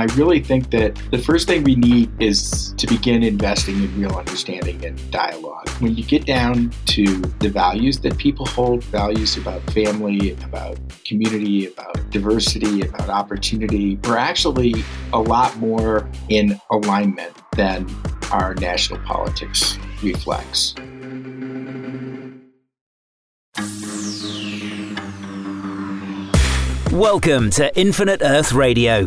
I really think that the first thing we need is to begin investing in real understanding and dialogue. When you get down to the values that people hold, values about family, about community, about diversity, about opportunity, we're actually a lot more in alignment than our national politics reflects. Welcome to Infinite Earth Radio.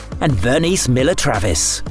and Vernice Miller Travis.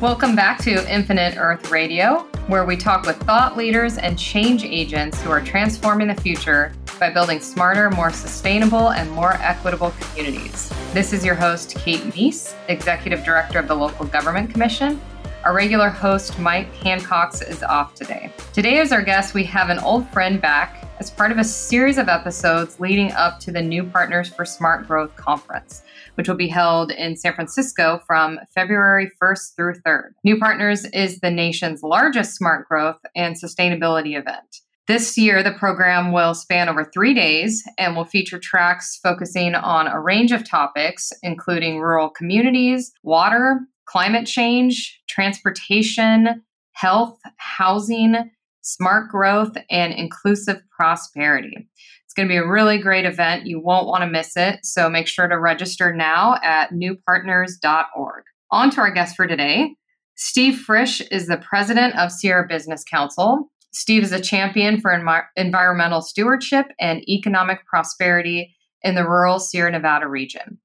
Welcome back to Infinite Earth Radio, where we talk with thought leaders and change agents who are transforming the future by building smarter, more sustainable, and more equitable communities. This is your host, Kate Meis, Executive Director of the Local Government Commission. Our regular host, Mike Hancox, is off today. Today, as our guest, we have an old friend back, as part of a series of episodes leading up to the New Partners for Smart Growth Conference, which will be held in San Francisco from February 1st through 3rd. New Partners is the nation's largest smart growth and sustainability event. This year, the program will span over three days and will feature tracks focusing on a range of topics, including rural communities, water, climate change, transportation, health, housing, smart growth, and inclusive prosperity. It's going to be a really great event. You won't want to miss it. So make sure to register now at newpartners.org. On to our guest for today. Steve Frisch is the president of Sierra Business Council. Steve is a champion for envi- environmental stewardship and economic prosperity in the rural Sierra Nevada region.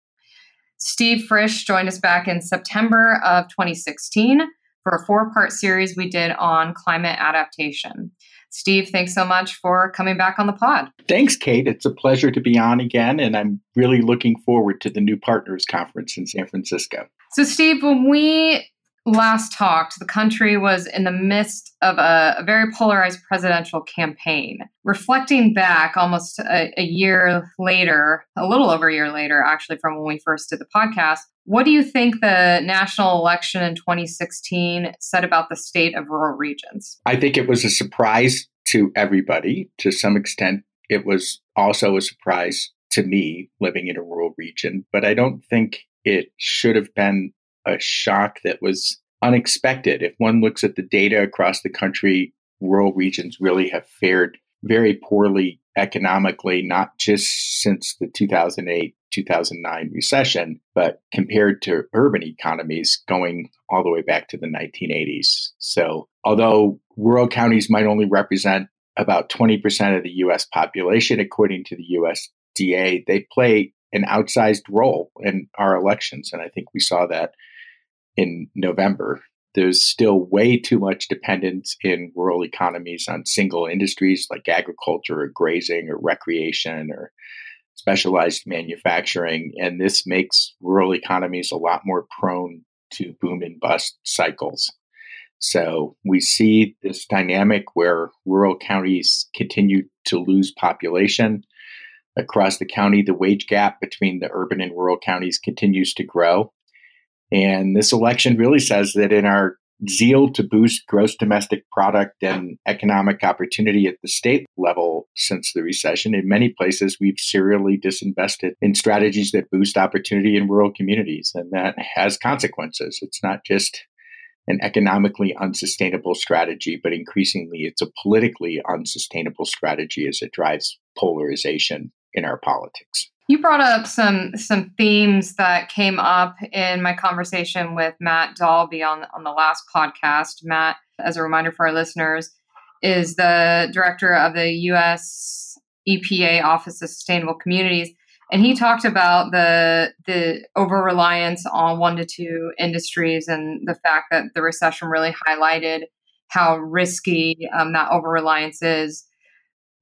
Steve Frisch joined us back in September of 2016 for a four part series we did on climate adaptation. Steve, thanks so much for coming back on the pod. Thanks, Kate. It's a pleasure to be on again, and I'm really looking forward to the New Partners Conference in San Francisco. So, Steve, when we last talked, the country was in the midst of a, a very polarized presidential campaign. Reflecting back almost a, a, year later, a little over a year later, actually, from when we first did the podcast, what do you think the national election in 2016 said about the state of rural regions? I think it was a surprise to everybody. To some extent, it was also a surprise to me living in a rural region, but I don't think it should have been a shock that was unexpected. If one looks at the data across the country, rural regions really have fared very poorly economically, not just since the 2008 2009 recession, but compared to urban economies going all the way back to the 1980s. So, although rural counties might only represent about 20% of the US population, according to the USDA, they play an outsized role in our elections. And I think we saw that in November. There's still way too much dependence in rural economies on single industries like agriculture or grazing or recreation or specialized manufacturing. And this makes rural economies a lot more prone to boom and bust cycles. So we see this dynamic where rural counties continue to lose population. Across the county, the wage gap between the urban and rural counties continues to grow. And this election really says that in our zeal to boost gross domestic product and economic opportunity at the state level since the recession, in many places we've serially disinvested in strategies that boost opportunity in rural communities. And that has consequences. It's not just an economically unsustainable strategy, but increasingly it's a politically unsustainable strategy as it drives polarization in our politics. You brought up some some themes that came up in my conversation with Matt Dalbey on on the last podcast. Matt, as a reminder for our listeners, is the director of the U.S. EPA Office of Sustainable Communities, and he talked about the the over reliance on one to two industries and the fact that the recession really highlighted how risky um, that over reliance is.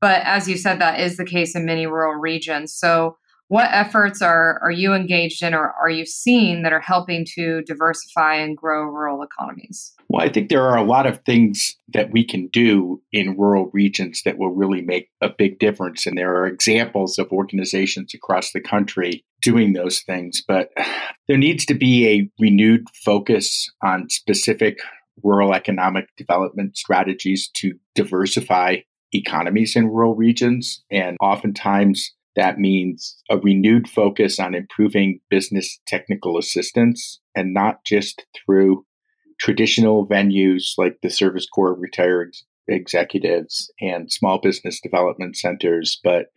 But as you said, that is the case in many rural regions. So what efforts are, are you engaged in or are you seeing that are helping to diversify and grow rural economies? Well, I think there are a lot of things that we can do in rural regions that will really make a big difference. And there are examples of organizations across the country doing those things. But there needs to be a renewed focus on specific rural economic development strategies to diversify economies in rural regions. And oftentimes that means a renewed focus on improving business technical assistance and not just through traditional venues like the Service Corps of retired executives and small business development centers, but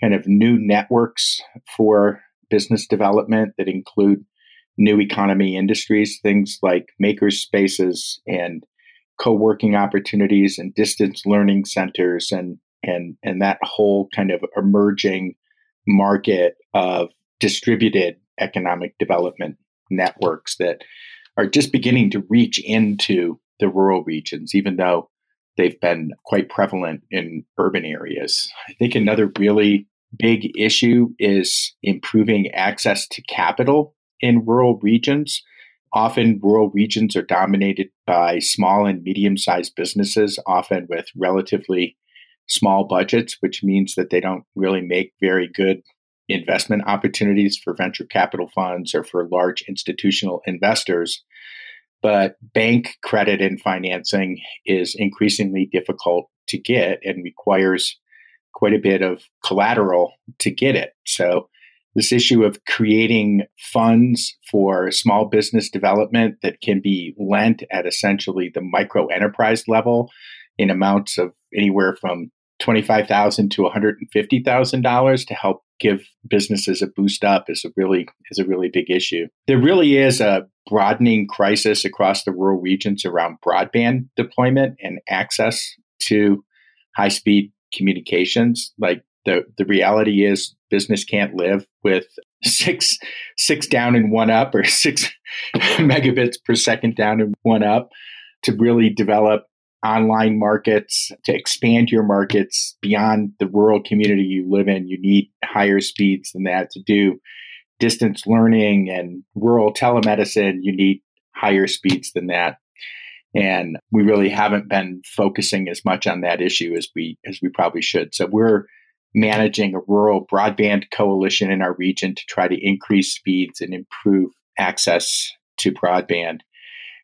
kind of new networks for business development that include new economy industries, things like makers spaces and co-working opportunities and distance learning centers and and and that whole kind of emerging market of distributed economic development networks that are just beginning to reach into the rural regions, even though they've been quite prevalent in urban areas. I think another really big issue is improving access to capital in rural regions. Often, rural regions are dominated by small and medium sized businesses, often with relatively small budgets, which means that they don't really make very good investment opportunities for venture capital funds or for large institutional investors. But bank credit and financing is increasingly difficult to get and requires quite a bit of collateral to get it. So, this issue of creating funds for small business development that can be lent at essentially the micro enterprise level in amounts of anywhere from 25,000 to $150,000 to help give businesses a boost up is a really is a really big issue. There really is a broadening crisis across the rural regions around broadband deployment and access to high-speed communications. Like the the reality is business can't live with six six down and one up or six megabits per second down and one up to really develop online markets, to expand your markets beyond the rural community you live in, you need higher speeds than that to do distance learning and rural telemedicine, you need higher speeds than that. And we really haven't been focusing as much on that issue as we as we probably should. So we're managing a rural broadband coalition in our region to try to increase speeds and improve access to broadband.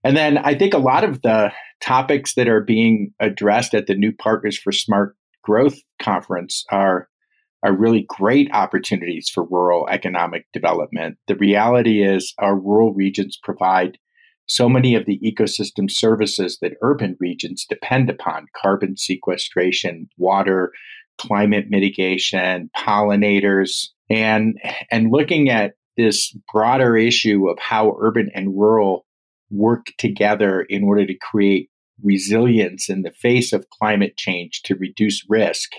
And then I think a lot of the topics that are being addressed at the New Partners for Smart Growth conference are are really great opportunities for rural economic development. The reality is our rural regions provide so many of the ecosystem services that urban regions depend upon carbon sequestration, water, climate mitigation, pollinators, and and looking at this broader issue of how urban and rural work together in order to create resilience in the face of climate change to reduce risk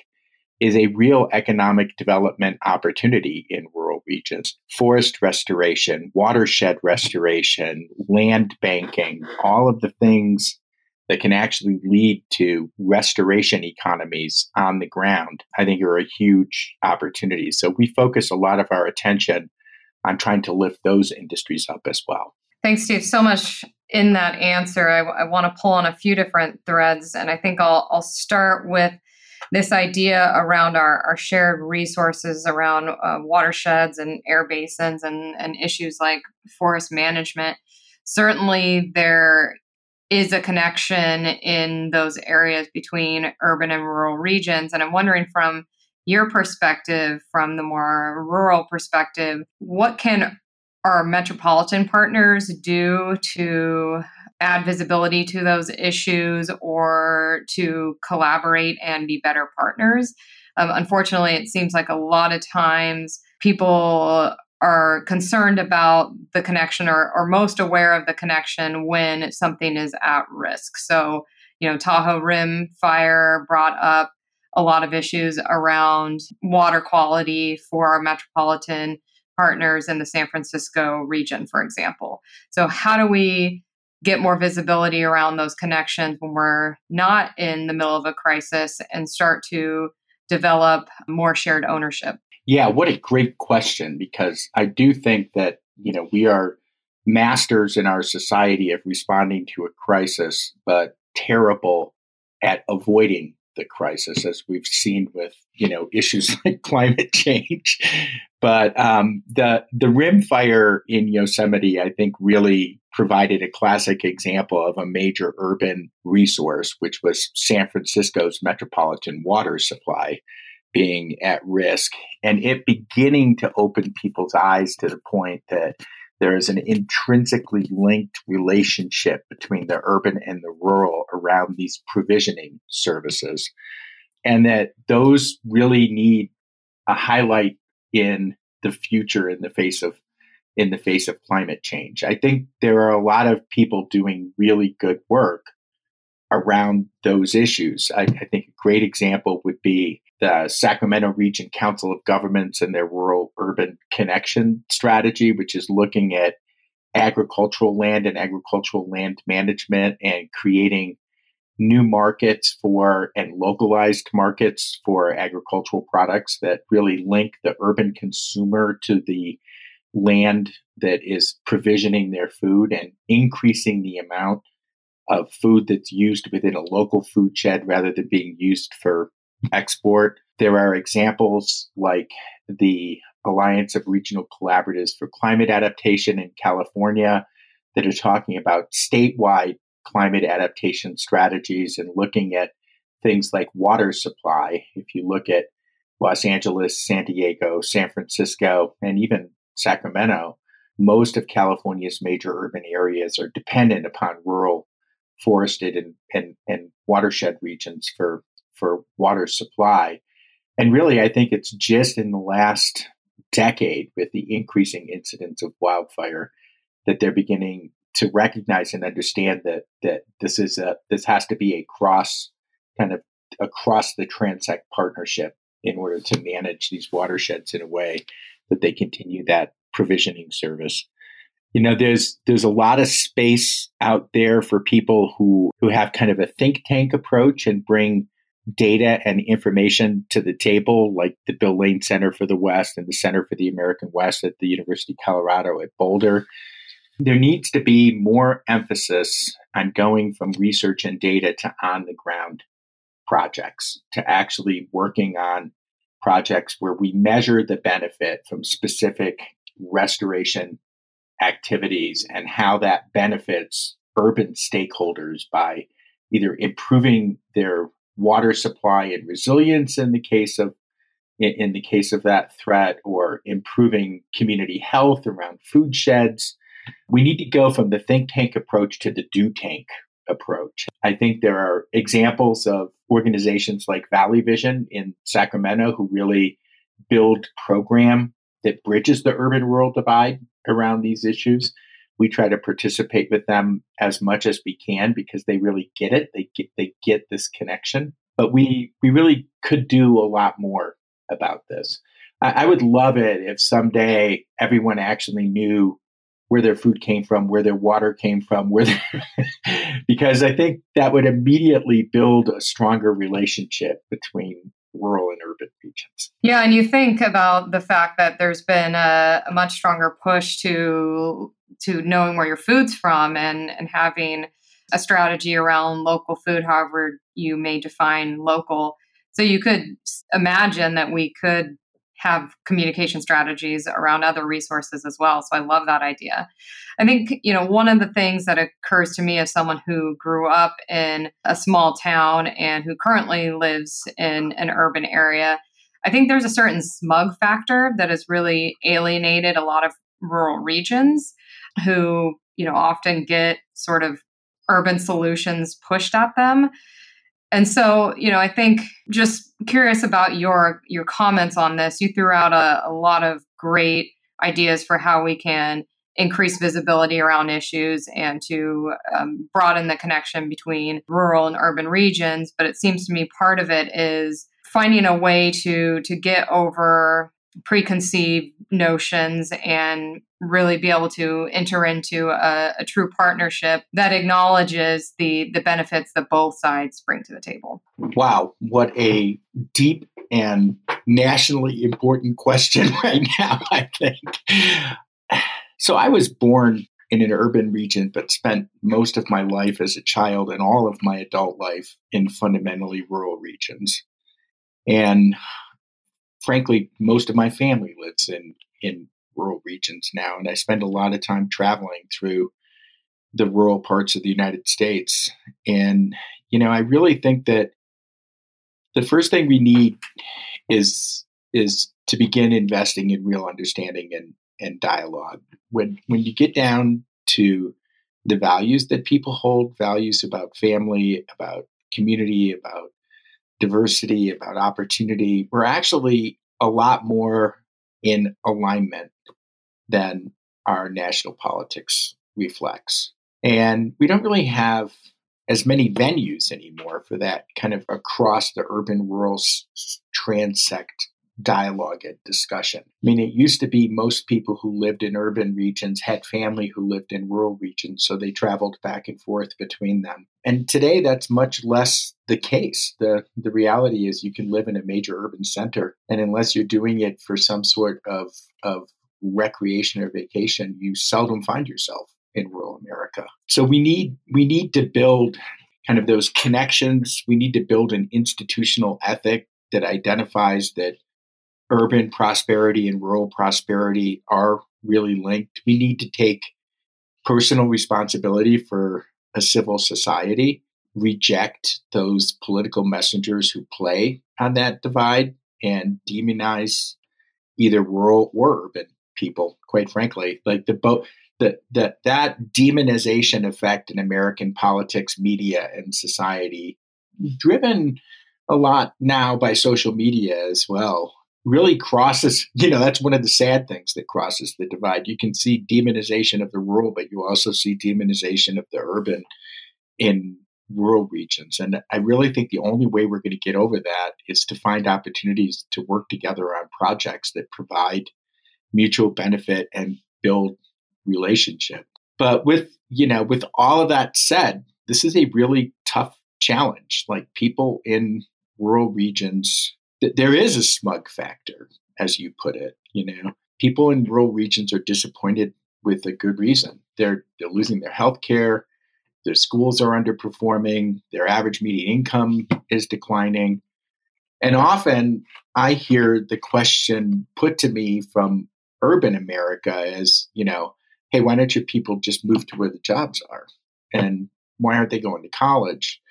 is a real economic development opportunity in rural regions. Forest restoration, watershed restoration, land banking, all of the things that can actually lead to restoration economies on the ground, I think are a huge opportunity. So we focus a lot of our attention on trying to lift those industries up as well. Thanks, Steve, so much in that answer. I, I want to pull on a few different threads, and I think I'll, I'll start with this idea around our, our shared resources around uh, watersheds and air basins and, and issues like forest management. Certainly, there is a connection in those areas between urban and rural regions. And I'm wondering from your perspective, from the more rural perspective, what can our metropolitan partners do to add visibility to those issues or to collaborate and be better partners? Um, unfortunately, it seems like a lot of times people are concerned about the connection or, or most aware of the connection when something is at risk. So, you know, Tahoe Rim fire brought up a lot of issues around water quality for our metropolitan partners in the San Francisco region, for example. So, how do we get more visibility around those connections when we're not in the middle of a crisis and start to develop more shared ownership? Yeah, what a great question because I do think that, you know, we are masters in our society of responding to a crisis, but terrible at avoiding the crisis, as we've seen with you know issues like climate change. But um, the the rim fire in Yosemite, I think, really provided a classic example of a major urban resource, which was San Francisco's metropolitan water supply being at risk, and it beginning to open people's eyes to the point that there is an intrinsically linked relationship between the urban and the rural around these provisioning services, and that those really need a highlight in the future in the face of in the face of climate change. I think there are a lot of people doing really good work around those issues. I, I think a great example would be the Sacramento Region Council of Governments and their rural urban connection strategy, which is looking at agricultural land and agricultural land management and creating new markets for and localized markets for agricultural products that really link the urban consumer to the land that is provisioning their food and increasing the amount of food that's used within a local food shed rather than being used for export. There are examples like the Alliance of Regional Collaboratives for Climate Adaptation in California that are talking about statewide climate adaptation strategies and looking at things like water supply. If you look at Los Angeles, San Diego, San Francisco, and even Sacramento, most of California's major urban areas are dependent upon rural, forested, and, and, and watershed regions for for water supply. And really, I think it's just in the last decade, with the increasing incidence of wildfire, that they're beginning to recognize and understand that that this is a this has to be a cross kind of across the transect partnership in order to manage these watersheds in a way that they continue that provisioning service you know there's there's a lot of space out there for people who who have kind of a think tank approach and bring data and information to the table, like the Bill Lane Center for the West and the Center for the American West at the University of Colorado at Boulder. There needs to be more emphasis on going from research and data to on the ground projects, to actually working on projects where we measure the benefit from specific restoration activities and how that benefits urban stakeholders by either improving their water supply and resilience in the case of in, in the case of that threat or improving community health around food sheds. We need to go from the think tank approach to the do tank approach. I think there are examples of organizations like valley vision in sacramento who really build program that bridges the urban rural divide around these issues we try to participate with them as much as we can because they really get it. They get they get this connection. But we we really could do a lot more about this. I, I would love it if someday everyone actually knew where their food came from, where their water came from, where because I think that would immediately build a stronger relationship between rural and urban regions. Yeah, and you think about the fact that there's been a, a much stronger push to to knowing where your food's from and and having a strategy around local food however you may define local. So you could imagine that we could have communication strategies around other resources as well. So i love that idea. I think you know one of the things that occurs to me as someone who grew up in a small town and who currently lives in an urban area i think there's a certain smug factor that has really alienated a lot of rural regions who, you know, often get sort of urban solutions pushed at them. And so, you know, I think just curious about your your comments on this. You threw out a, a lot of great ideas for how we can increase visibility around issues and to um, broaden the connection between rural and urban regions. But it seems to me part of it is finding a way to to get over preconceived notions and really be able to enter into a, a, true partnership that acknowledges the the benefits that both sides bring to the table. Wow, what a deep and nationally important question right now, I think. So I was born in an urban region, but spent most of my life as a child and all of my adult life in fundamentally rural regions. And frankly, most of my family lives in, in rural regions now. And I spend a lot of time traveling through the rural parts of the United States. And, you know, I really think that the first thing we need is is to begin investing in real understanding and, and dialogue. When when you get down to the values that people hold, values about family, about community, about diversity, about opportunity, we're actually a lot more in alignment than our national politics reflects. And we don't really have as many venues anymore for that kind of across the urban rural transect dialogue and discussion. I mean, it used to be most people who lived in urban regions had family who lived in rural regions, so they traveled back and forth between them. And today, that's much less the case. The, the reality is you can live in a major urban center, and unless you're doing it for some sort of, of recreation or vacation, you seldom find yourself in rural America. So we need we need to build kind of those connections. We need to build an institutional ethic that identifies that urban prosperity and rural prosperity are really linked. We need to take personal responsibility for a civil society, reject those political messengers who play on that divide, and demonize either rural or urban people. Quite frankly, like the both that that that demonization effect in American politics, media, and society, driven a lot now by social media as well really crosses, you know, that's one of the sad things that crosses the divide. You can see demonization of the rural, but you also see demonization of the urban in rural regions. And I really think the only way we're going to get over that is to find opportunities to work together on projects that provide mutual benefit and build relationship. But with, you know, with all of that said, this is a really tough challenge. Like people in rural regions there is a smug factor, as you put it. You know, people in rural regions are disappointed with a good reason. They're they're losing their health care, their schools are underperforming, their average median income is declining. And often I hear the question put to me from urban America as, you know, hey, why don't your people just move to where the jobs are? And why aren't they going to college?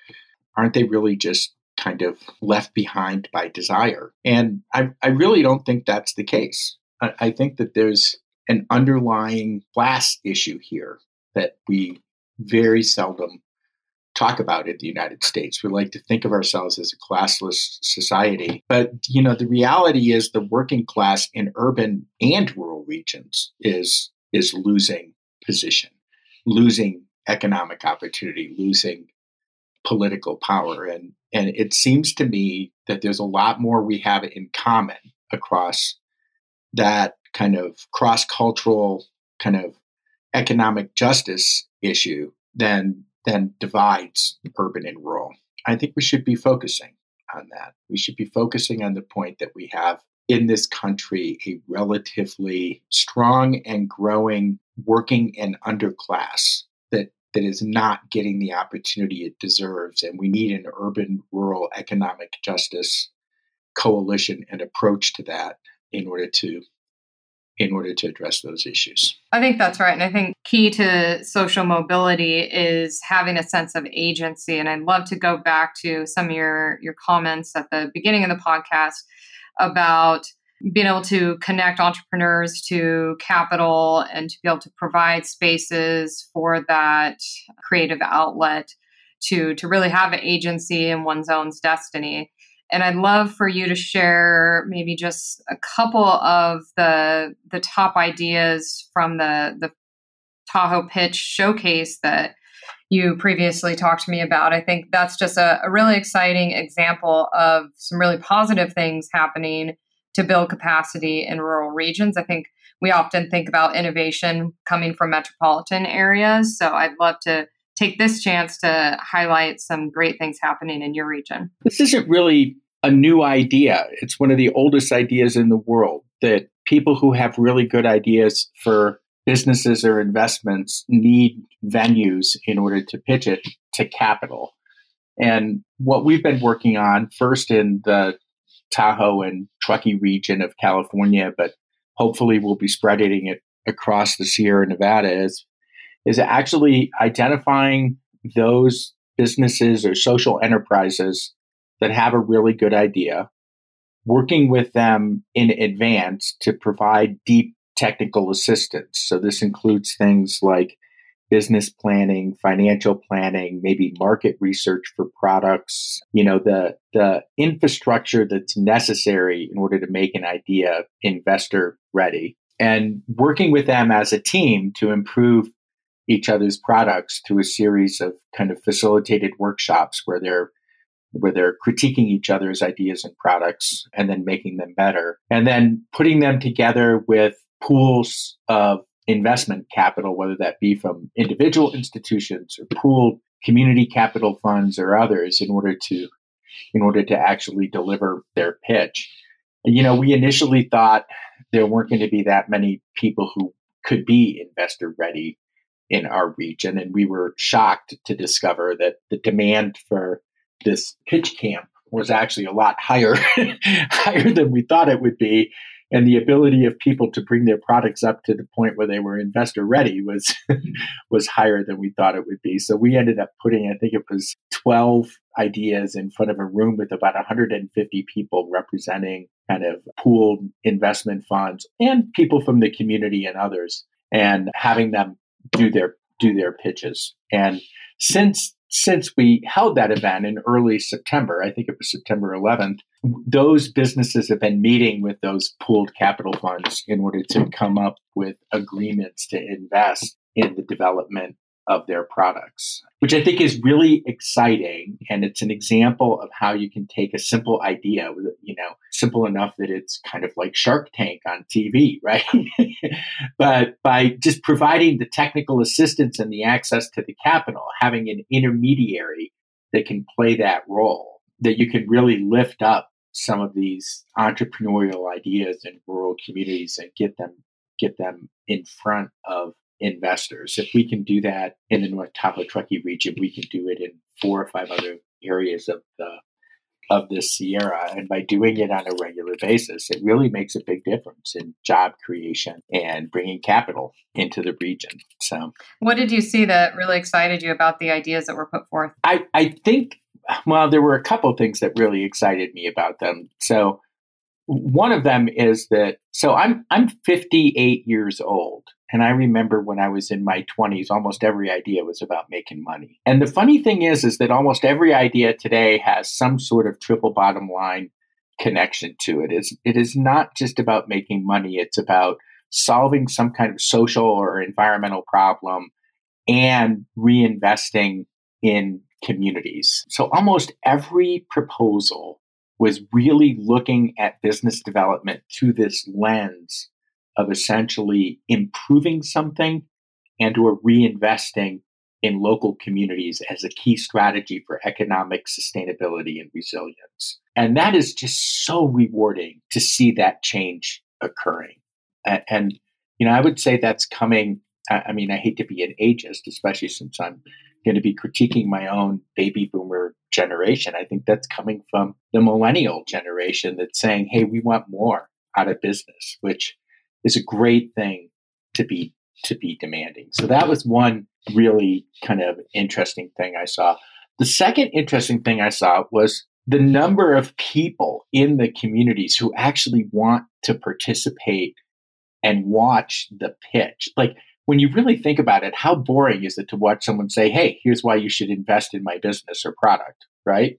Aren't they really just kind of left behind by desire. And I, I really don't think that's the case. I, I think that there's an underlying class issue here that we very seldom talk about in the United States. We like to think of ourselves as a classless society. But, you know, the reality is the working class in urban and rural regions is is losing position, losing economic opportunity, losing political power. And and it seems to me that there's a lot more we have in common across that kind of cross cultural kind of economic justice issue than than divides urban and rural. I think we should be focusing on that. We should be focusing on the point that we have in this country a relatively strong and growing working and underclass that is not getting the opportunity it deserves. And we need an urban rural economic justice coalition and approach to that in order to in order to address those issues. I think that's right. And I think key to social mobility is having a sense of agency. And I'd love to go back to some of your, your comments at the beginning of the podcast about being able to connect entrepreneurs to capital and to be able to provide spaces for that creative outlet to to really have an agency in one's own destiny. And i'd love for you to share maybe just a couple of the the top ideas from the the tahoe pitch showcase that you previously talked to me about. I think that's just a, a really exciting example of some really positive things happening to build capacity in rural regions. I think we often think about innovation coming from metropolitan areas. So I'd love to take this chance to highlight some great things happening in your region. This isn't really a new idea. It's one of the oldest ideas in the world that people who have really good ideas for businesses or investments need venues in order to pitch it to capital. And what we've been working on first in the Tahoe and Truckee region of California, but hopefully we'll be spreading it across the Sierra Nevada is, is actually identifying those businesses or social enterprises that have a really good idea, working with them in advance to provide deep technical assistance. So this includes things like business planning, financial planning, maybe market research for products, you know, the the infrastructure that's necessary in order to make an idea investor ready. And working with them as a team to improve each other's products through a series of kind of facilitated workshops where they're where they're critiquing each other's ideas and products and then making them better and then putting them together with pools of investment capital, whether that be from individual institutions or pooled community capital funds or others in order to in order to actually deliver their pitch. You know, we initially thought there weren't going to be that many people who could be investor ready in our region. And we were shocked to discover that the demand for this pitch camp was actually a lot higher, higher than we thought it would be and the ability of people to bring their products up to the point where they were investor ready was was higher than we thought it would be. So we ended up putting, I think it was 12 ideas in front of a room with about 150 people representing kind of pooled investment funds and people from the community and others, and having them do their do their pitches. And since since we held that event in early September, I think it was September 11th, those businesses have been meeting with those pooled capital funds in order to come up with agreements to invest in the development of their products, which I think is really exciting. And it's an example of how you can take a simple idea, you know, simple enough that it's kind of like Shark Tank on TV, right? but by just providing the technical assistance and the access to the capital, having an intermediary that can play that role, that you can really lift up some of these entrepreneurial ideas in rural communities and get them get them in front of investors. If we can do that in the North Tahoe Truckee region, we can do it in four or five other areas of the of the Sierra. And by doing it on a regular basis, it really makes a big difference in job creation and bringing capital into the region. So, what did you see that really excited you about the ideas that were put forth? I, I think, well, there were a couple things that really excited me about them. So, one of them is that so I'm I'm 58 years old and I remember when I was in my 20s almost every idea was about making money. And the funny thing is is that almost every idea today has some sort of triple bottom line connection to it. Is it is not just about making money, it's about solving some kind of social or environmental problem and reinvesting in communities. So almost every proposal was really looking at business development through this lens of essentially improving something and or reinvesting in local communities as a key strategy for economic sustainability and resilience. And that is just so rewarding to see that change occurring. And, and you know, I would say that's coming. I mean, I hate to be an ageist, especially since I'm going to be critiquing my own baby boomer generation. I think that's coming from the millennial generation that's saying, hey, we want more out of business, which is a great thing to be to be demanding. So that was one really kind of interesting thing I saw. The second interesting thing I saw was the number of people in the communities who actually want to participate and watch the pitch. Like when you really think about it, how boring is it to watch someone say, Hey, here's why you should invest in my business or product, right?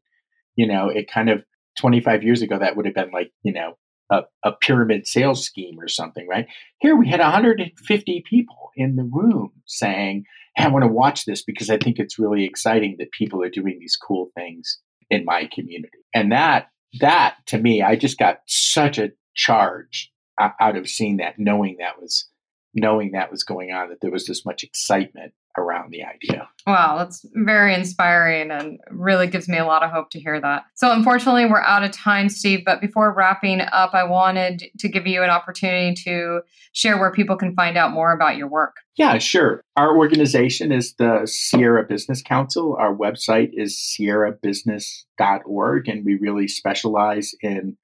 You know, it kind of 25 years ago, that would have been like, you know, a, a pyramid sales scheme or something, right? Here we had 150 people in the room saying, hey, I want to watch this because I think it's really exciting that people are doing these cool things in my community. And that, that to me, I just got such a charge out of seeing that, knowing that was knowing that was going on, that there was this much excitement around the idea. Wow, that's very inspiring and really gives me a lot of hope to hear that. So, unfortunately, we're out of time, Steve. But before wrapping up, I wanted to give you an opportunity to share where people can find out more about your work. Yeah, sure. Our organization is the Sierra Business Council. Our website is sierrabusiness.org, and we really specialize in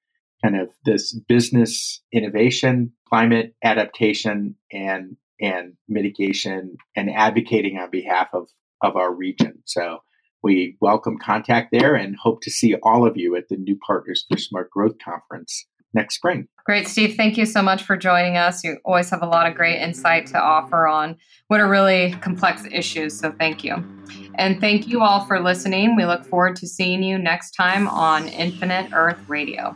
kind of this business innovation, climate adaptation, and and mitigation and advocating on behalf of, of our region. So we welcome contact there and hope to see all of you at the New Partners for Smart Growth Conference next spring. Great, Steve. Thank you so much for joining us. You always have a lot of great insight to offer on what are really complex issues. So thank you. And thank you all for listening. We look forward to seeing you next time on Infinite Earth Radio.